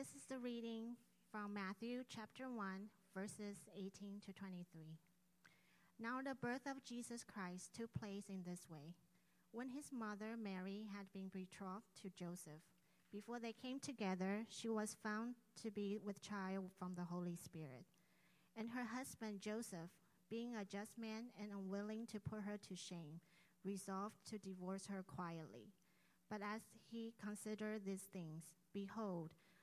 This is the reading from Matthew chapter 1, verses 18 to 23. Now, the birth of Jesus Christ took place in this way. When his mother Mary had been betrothed to Joseph, before they came together, she was found to be with child from the Holy Spirit. And her husband Joseph, being a just man and unwilling to put her to shame, resolved to divorce her quietly. But as he considered these things, behold,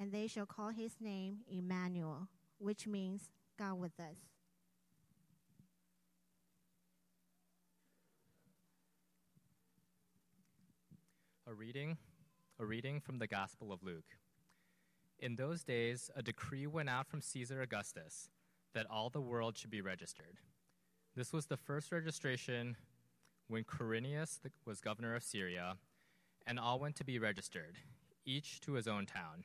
and they shall call his name Emmanuel, which means God with us. A reading, a reading from the Gospel of Luke. In those days, a decree went out from Caesar Augustus that all the world should be registered. This was the first registration when Quirinius was governor of Syria, and all went to be registered, each to his own town.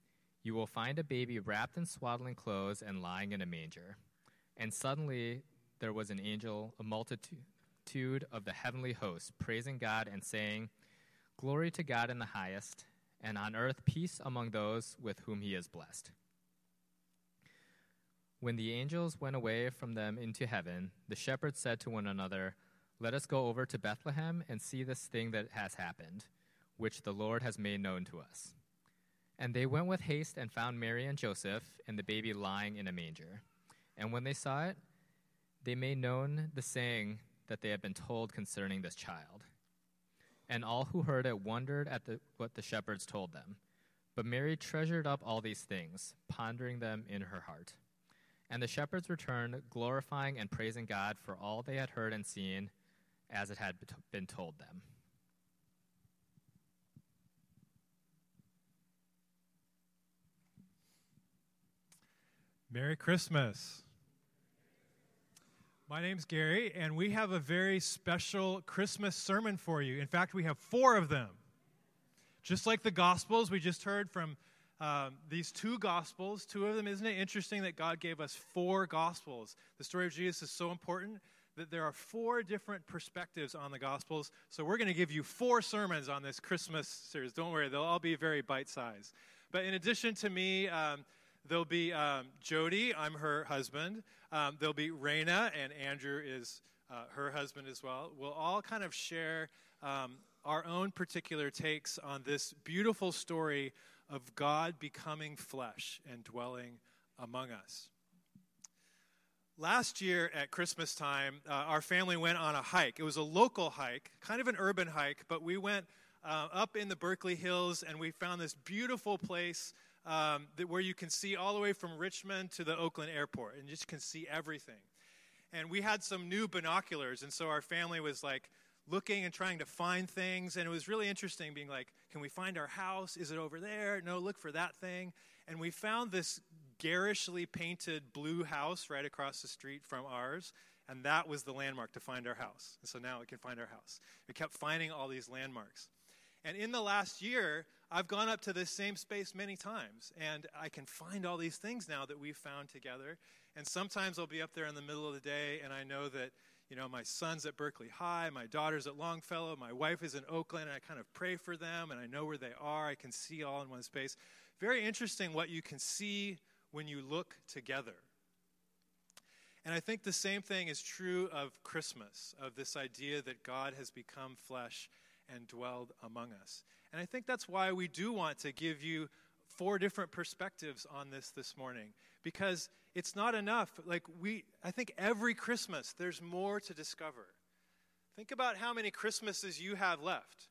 You will find a baby wrapped in swaddling clothes and lying in a manger. And suddenly there was an angel, a multitude of the heavenly hosts, praising God and saying, Glory to God in the highest and on earth peace among those with whom he is blessed. When the angels went away from them into heaven, the shepherds said to one another, Let us go over to Bethlehem and see this thing that has happened, which the Lord has made known to us. And they went with haste and found Mary and Joseph and the baby lying in a manger. And when they saw it, they made known the saying that they had been told concerning this child. And all who heard it wondered at the, what the shepherds told them. But Mary treasured up all these things, pondering them in her heart. And the shepherds returned, glorifying and praising God for all they had heard and seen, as it had been told them. Merry Christmas. My name's Gary, and we have a very special Christmas sermon for you. In fact, we have four of them. Just like the Gospels, we just heard from um, these two Gospels, two of them. Isn't it interesting that God gave us four Gospels? The story of Jesus is so important that there are four different perspectives on the Gospels. So we're going to give you four sermons on this Christmas series. Don't worry, they'll all be very bite sized. But in addition to me, um, There'll be um, Jody, I'm her husband. Um, there'll be Raina, and Andrew is uh, her husband as well. We'll all kind of share um, our own particular takes on this beautiful story of God becoming flesh and dwelling among us. Last year at Christmas time, uh, our family went on a hike. It was a local hike, kind of an urban hike, but we went uh, up in the Berkeley Hills and we found this beautiful place um, that, where you can see all the way from Richmond to the Oakland airport and just can see everything. And we had some new binoculars, and so our family was like looking and trying to find things. And it was really interesting being like, can we find our house? Is it over there? No, look for that thing. And we found this garishly painted blue house right across the street from ours. And that was the landmark to find our house. And so now we can find our house. We kept finding all these landmarks. And in the last year, I've gone up to this same space many times, and I can find all these things now that we've found together. And sometimes I'll be up there in the middle of the day, and I know that, you know, my son's at Berkeley High, my daughter's at Longfellow, my wife is in Oakland, and I kind of pray for them, and I know where they are. I can see all in one space. Very interesting what you can see when you look together. And I think the same thing is true of Christmas, of this idea that God has become flesh and dwelled among us. And I think that's why we do want to give you four different perspectives on this this morning because it's not enough like we I think every Christmas there's more to discover. Think about how many Christmases you have left.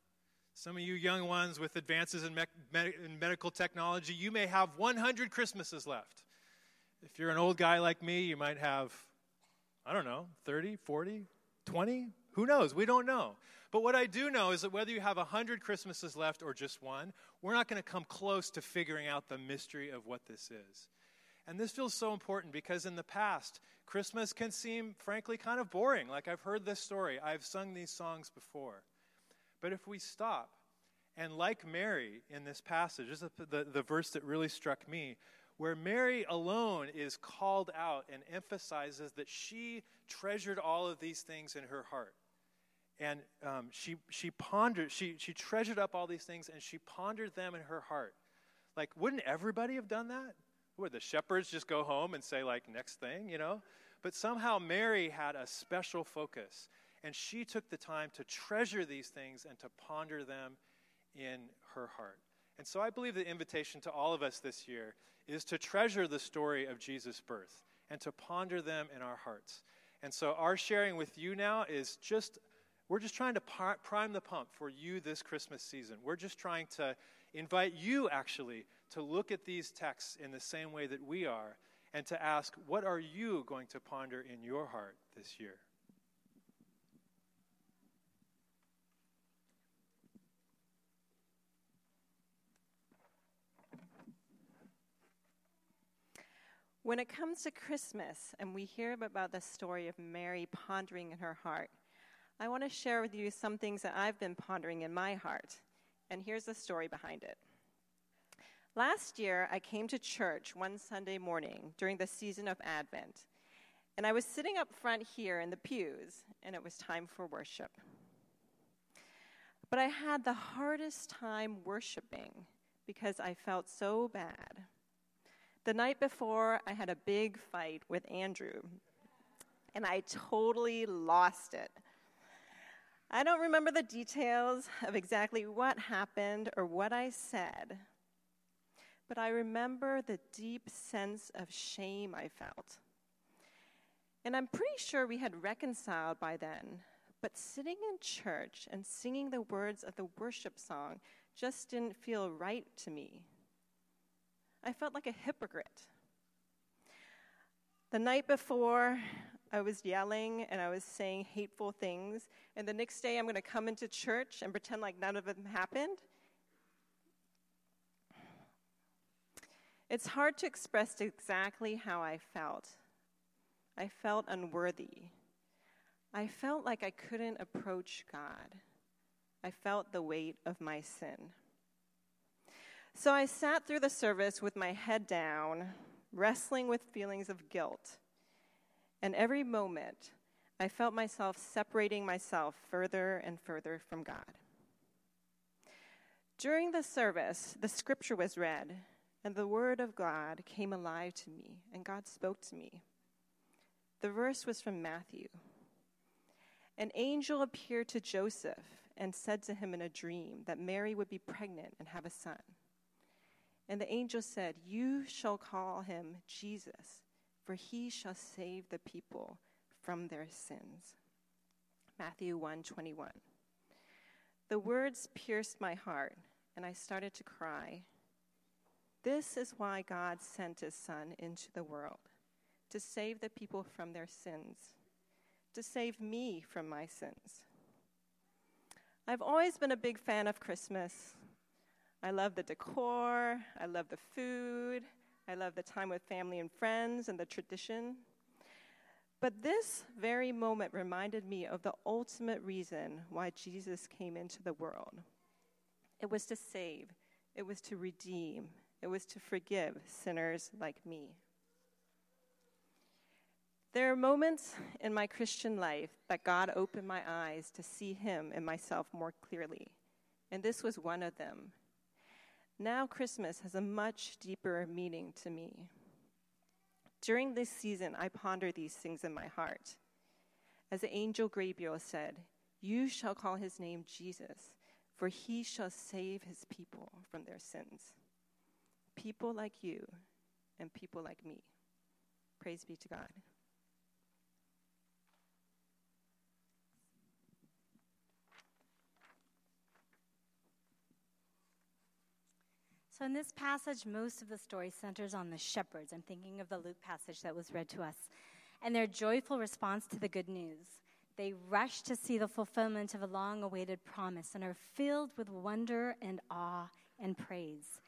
Some of you young ones with advances in, me- in medical technology, you may have 100 Christmases left. If you're an old guy like me, you might have, I don't know, 30, 40, 20? Who knows? We don't know. But what I do know is that whether you have 100 Christmases left or just one, we're not going to come close to figuring out the mystery of what this is. And this feels so important because in the past, Christmas can seem, frankly, kind of boring. Like I've heard this story, I've sung these songs before. But if we stop, and like Mary in this passage, this is the, the, the verse that really struck me, where Mary alone is called out and emphasizes that she treasured all of these things in her heart. And um, she, she pondered, she, she treasured up all these things and she pondered them in her heart. Like, wouldn't everybody have done that? Would the shepherds just go home and say, like, next thing, you know? But somehow Mary had a special focus and she took the time to treasure these things and to ponder them in her heart. And so I believe the invitation to all of us this year is to treasure the story of Jesus' birth and to ponder them in our hearts. And so our sharing with you now is just, we're just trying to prime the pump for you this Christmas season. We're just trying to invite you actually to look at these texts in the same way that we are and to ask, what are you going to ponder in your heart this year? When it comes to Christmas and we hear about the story of Mary pondering in her heart, I want to share with you some things that I've been pondering in my heart. And here's the story behind it. Last year, I came to church one Sunday morning during the season of Advent. And I was sitting up front here in the pews, and it was time for worship. But I had the hardest time worshiping because I felt so bad. The night before, I had a big fight with Andrew, and I totally lost it. I don't remember the details of exactly what happened or what I said, but I remember the deep sense of shame I felt. And I'm pretty sure we had reconciled by then, but sitting in church and singing the words of the worship song just didn't feel right to me. I felt like a hypocrite. The night before, I was yelling and I was saying hateful things, and the next day I'm going to come into church and pretend like none of them happened. It's hard to express exactly how I felt. I felt unworthy. I felt like I couldn't approach God. I felt the weight of my sin. So I sat through the service with my head down, wrestling with feelings of guilt. And every moment, I felt myself separating myself further and further from God. During the service, the scripture was read, and the word of God came alive to me, and God spoke to me. The verse was from Matthew. An angel appeared to Joseph and said to him in a dream that Mary would be pregnant and have a son. And the angel said, You shall call him Jesus, for he shall save the people from their sins. Matthew 1 21. The words pierced my heart, and I started to cry. This is why God sent his Son into the world to save the people from their sins, to save me from my sins. I've always been a big fan of Christmas. I love the decor, I love the food, I love the time with family and friends and the tradition. But this very moment reminded me of the ultimate reason why Jesus came into the world. It was to save, it was to redeem, it was to forgive sinners like me. There are moments in my Christian life that God opened my eyes to see Him and myself more clearly, and this was one of them. Now, Christmas has a much deeper meaning to me. During this season, I ponder these things in my heart. As the angel Gabriel said, You shall call his name Jesus, for he shall save his people from their sins. People like you and people like me. Praise be to God. So, in this passage, most of the story centers on the shepherds. I'm thinking of the Luke passage that was read to us and their joyful response to the good news. They rush to see the fulfillment of a long awaited promise and are filled with wonder and awe and praise.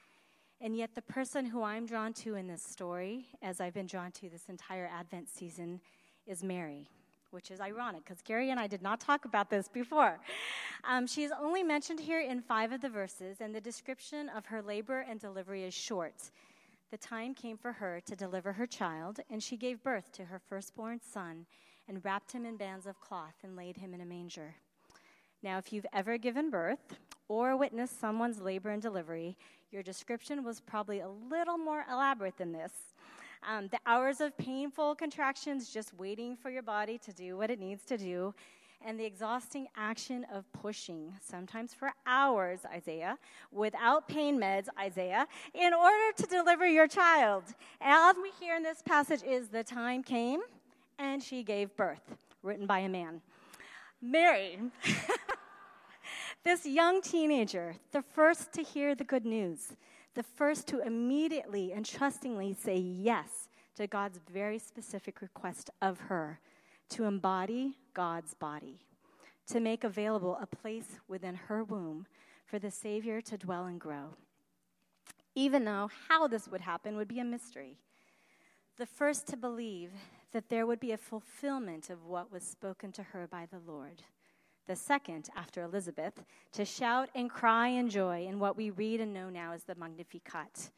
And yet, the person who I'm drawn to in this story, as I've been drawn to this entire Advent season, is Mary which is ironic because Gary and I did not talk about this before. Um, she is only mentioned here in five of the verses, and the description of her labor and delivery is short. The time came for her to deliver her child, and she gave birth to her firstborn son and wrapped him in bands of cloth and laid him in a manger. Now, if you've ever given birth or witnessed someone's labor and delivery, your description was probably a little more elaborate than this. Um, the hours of painful contractions just waiting for your body to do what it needs to do, and the exhausting action of pushing, sometimes for hours, Isaiah, without pain meds, Isaiah, in order to deliver your child. And all we hear in this passage is the time came and she gave birth, written by a man. Mary, this young teenager, the first to hear the good news, the first to immediately and trustingly say yes to God's very specific request of her to embody God's body, to make available a place within her womb for the Savior to dwell and grow. Even though how this would happen would be a mystery. The first to believe that there would be a fulfillment of what was spoken to her by the Lord the second after Elizabeth, to shout and cry in joy in what we read and know now as the Magnificat,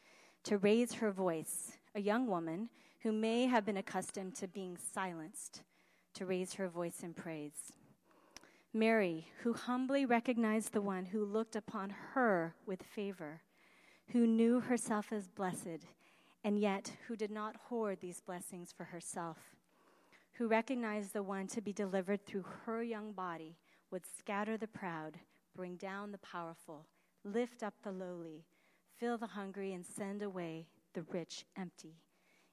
to raise her voice, a young woman who may have been accustomed to being silenced, to raise her voice in praise. Mary, who humbly recognized the one who looked upon her with favor, who knew herself as blessed, and yet who did not hoard these blessings for herself, who recognized the one to be delivered through her young body would scatter the proud, bring down the powerful, lift up the lowly, fill the hungry, and send away the rich empty.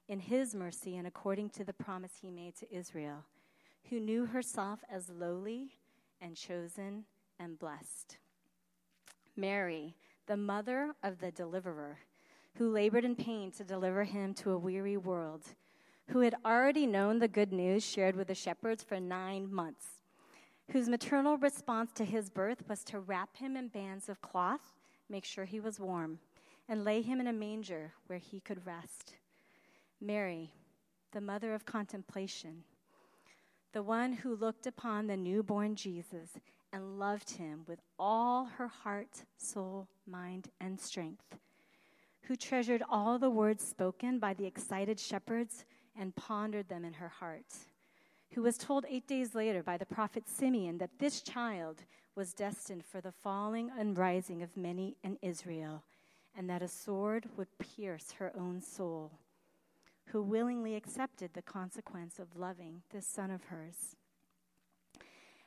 In his mercy and according to the promise he made to Israel, who knew herself as lowly and chosen and blessed. Mary, the mother of the deliverer, who labored in pain to deliver him to a weary world, who had already known the good news shared with the shepherds for nine months whose maternal response to his birth was to wrap him in bands of cloth, make sure he was warm, and lay him in a manger where he could rest. Mary, the mother of contemplation, the one who looked upon the newborn Jesus and loved him with all her heart, soul, mind, and strength, who treasured all the words spoken by the excited shepherds and pondered them in her heart who was told eight days later by the prophet Simeon that this child was destined for the falling and rising of many in Israel, and that a sword would pierce her own soul, who willingly accepted the consequence of loving this son of hers.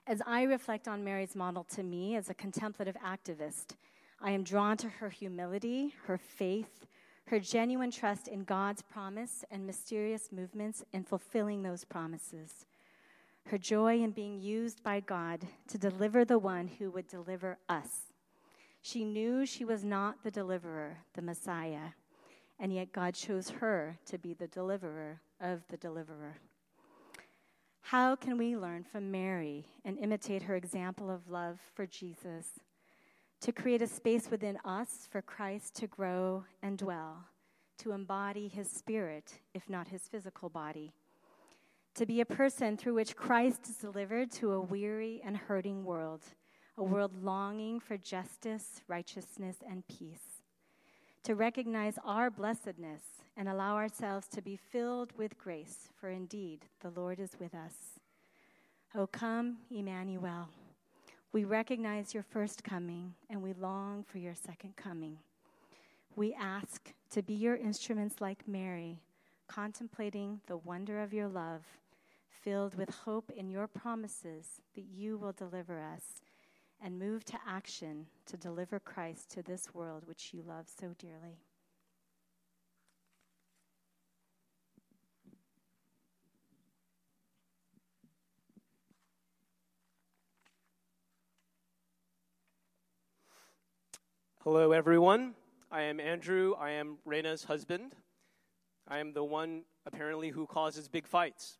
As I reflect on Mary's model to me as a contemplative activist, I am drawn to her humility, her faith, her genuine trust in God's promise and mysterious movements in fulfilling those promises her joy in being used by God to deliver the one who would deliver us. She knew she was not the deliverer, the Messiah, and yet God chose her to be the deliverer of the deliverer. How can we learn from Mary and imitate her example of love for Jesus to create a space within us for Christ to grow and dwell, to embody his spirit, if not his physical body? To be a person through which Christ is delivered to a weary and hurting world, a world longing for justice, righteousness, and peace. To recognize our blessedness and allow ourselves to be filled with grace, for indeed the Lord is with us. O come, Emmanuel. We recognize your first coming and we long for your second coming. We ask to be your instruments like Mary, contemplating the wonder of your love, filled with hope in your promises that you will deliver us, and move to action to deliver Christ to this world which you love so dearly. Hello, everyone. I am Andrew. I am Raina's husband. I am the one, apparently, who causes big fights.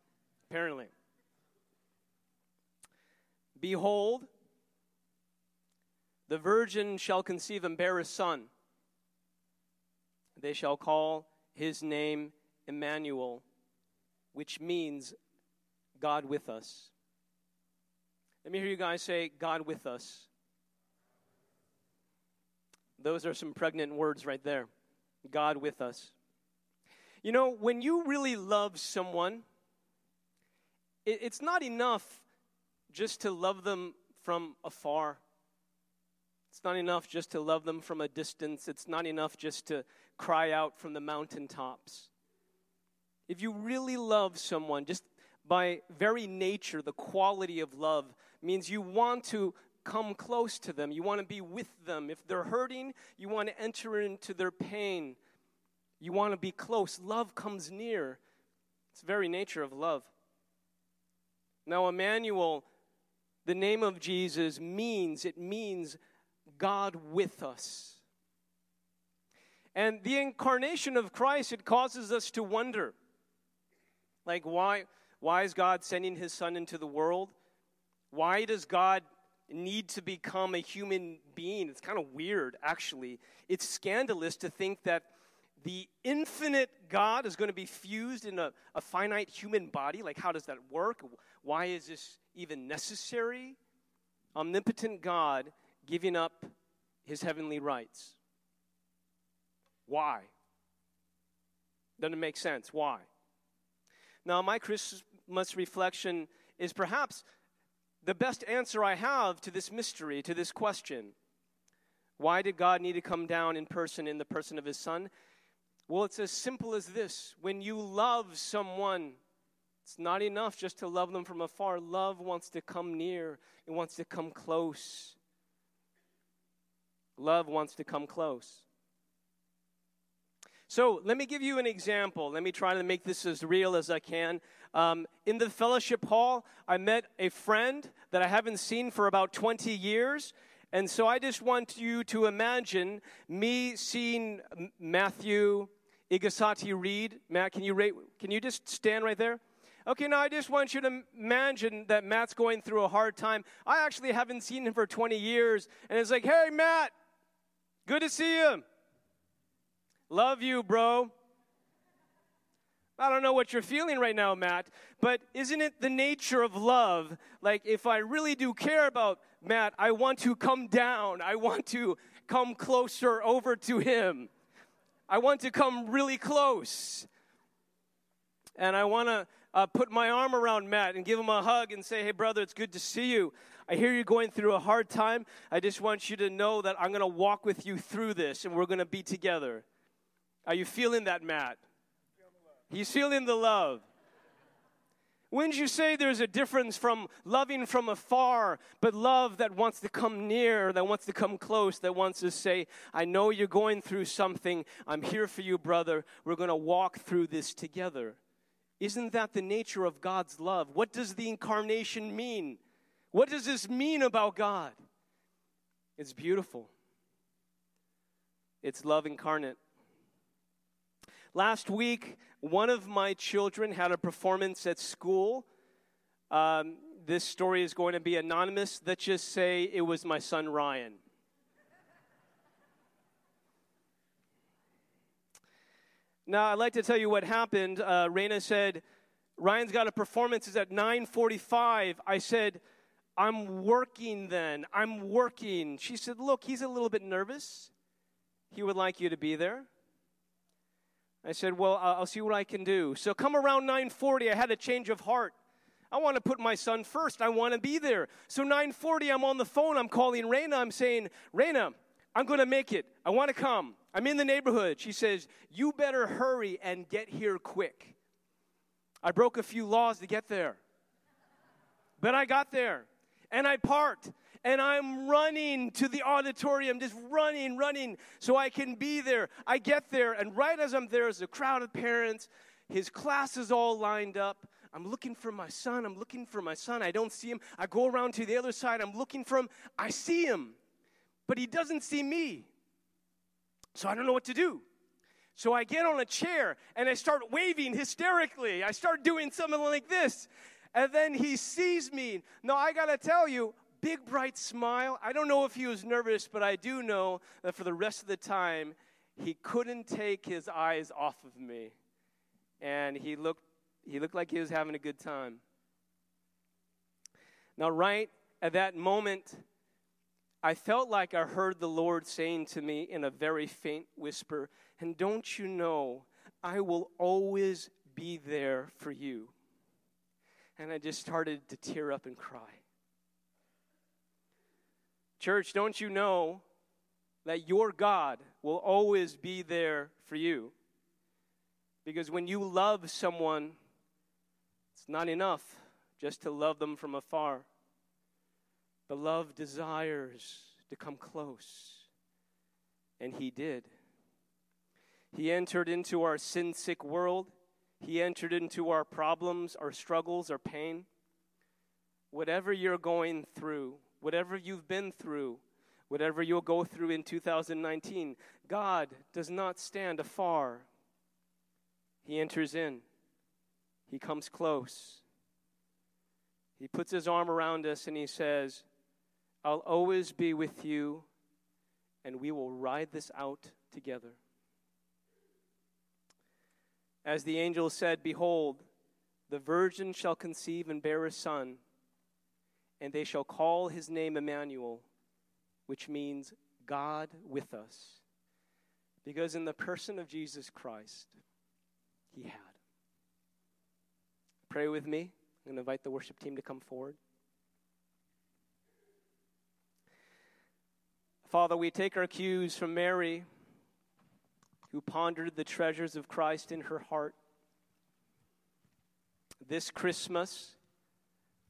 Apparently. Behold, the virgin shall conceive and bear a son. They shall call his name Emmanuel, which means God with us. Let me hear you guys say, God with us. Those are some pregnant words right there. God with us. You know, when you really love someone, it, it's not enough just to love them from afar. It's not enough just to love them from a distance. It's not enough just to cry out from the mountaintops. If you really love someone, just by very nature, the quality of love means you want to come close to them. You want to be with them. If they're hurting, you want to enter into their pain. You want to be close. Love comes near. It's very nature of love. Now, Emmanuel, the name of Jesus means, it means God with us. And the incarnation of Christ, it causes us to wonder. Like, why, why is God sending his son into the world? Why does God need to become a human being. It's kind of weird, actually. It's scandalous to think that the infinite God is going to be fused in a, a finite human body. Like, how does that work? Why is this even necessary? Omnipotent God giving up his heavenly rights. Why? Doesn't make sense. Why? Now, my Christmas reflection is perhaps the best answer I have to this mystery, to this question. Why did God need to come down in person in the person of his son? Well, it's as simple as this. When you love someone, it's not enough just to love them from afar. Love wants to come near, it wants to come close. Love wants to come close. So let me give you an example. Let me try to make this as real as I can. Um, in the fellowship hall, I met a friend that I haven't seen for about 20 years. And so I just want you to imagine me seeing Matthew Igasati Reed. Matt, can you, rate, can you just stand right there? Okay, now I just want you to imagine that Matt's going through a hard time. I actually haven't seen him for 20 years. And it's like, hey, Matt, good to see you. Love you, bro. I don't know what you're feeling right now, Matt, but isn't it the nature of love? Like, if I really do care about Matt, I want to come down. I want to come closer over to him. I want to come really close. And I want to uh, put my arm around Matt and give him a hug and say, hey, brother, it's good to see you. I hear you're going through a hard time. I just want you to know that I'm going to walk with you through this and we're going to be together. Are you feeling that, Matt? He's feeling the love. Wouldn't you say there's a difference from loving from afar, but love that wants to come near, that wants to come close, that wants to say, I know you're going through something. I'm here for you, brother. We're going to walk through this together. Isn't that the nature of God's love? What does the incarnation mean? What does this mean about God? It's beautiful. It's love incarnate. Last week, one of my children had a performance at school. Um, this story is going to be anonymous. Let's just say it was my son Ryan. Now, I'd like to tell you what happened. Uh, Raina said, Ryan's got a performance. It's at 9:45. I said, I'm working then. I'm working. She said, Look, he's a little bit nervous. He would like you to be there. I said, Well, I'll see what I can do. So come around 940, I had a change of heart. I want to put my son first. I want to be there. So 940, I'm on the phone. I'm calling Raina. I'm saying, Raina, I'm going to make it. I want to come. I'm in the neighborhood. She says, You better hurry and get here quick. I broke a few laws to get there. But I got there and I parked and I'm running to the auditorium, just running, running so I can be there. I get there, and right as I'm there, there's a crowd of parents. His class is all lined up. I'm looking for my son. I'm looking for my son. I don't see him. I go around to the other side. I'm looking for him. I see him, but he doesn't see me. So I don't know what to do. So I get on a chair and I start waving hysterically. I start doing something like this. And then he sees me. Now, I got to tell you, big bright smile. I don't know if he was nervous, but I do know that for the rest of the time, he couldn't take his eyes off of me. And he looked, he looked like he was having a good time. Now, right at that moment, I felt like I heard the Lord saying to me in a very faint whisper, And don't you know, I will always be there for you. And I just started to tear up and cry. Church, don't you know that your God will always be there for you? Because when you love someone, it's not enough just to love them from afar. But love desires to come close. And He did. He entered into our sin sick world. He entered into our problems, our struggles, our pain. Whatever you're going through, whatever you've been through, whatever you'll go through in 2019, God does not stand afar. He enters in, He comes close. He puts His arm around us and He says, I'll always be with you, and we will ride this out together. As the angel said, Behold, the virgin shall conceive and bear a son and they shall call his name Emmanuel, which means God with us. Because in the person of Jesus Christ, he had. Pray with me. I'm going to invite the worship team to come forward. Father, we take our cues from Mary, who pondered the treasures of Christ in her heart. This Christmas,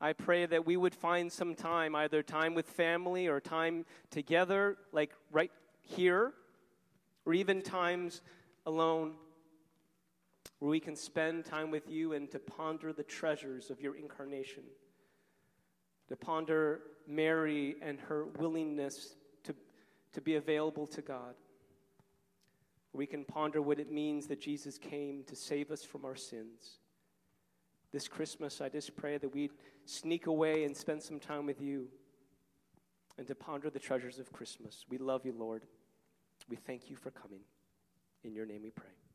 I pray that we would find some time, either time with family or time together, like right here, or even times alone, where we can spend time with you and to ponder the treasures of your incarnation, to ponder Mary and her willingness to, to be available to God. We can ponder what it means that Jesus came to save us from our sins this Christmas, I just pray that we'd sneak away and spend some time with you and to ponder the treasures of Christmas. We love you, Lord. We thank you for coming. In your name we pray.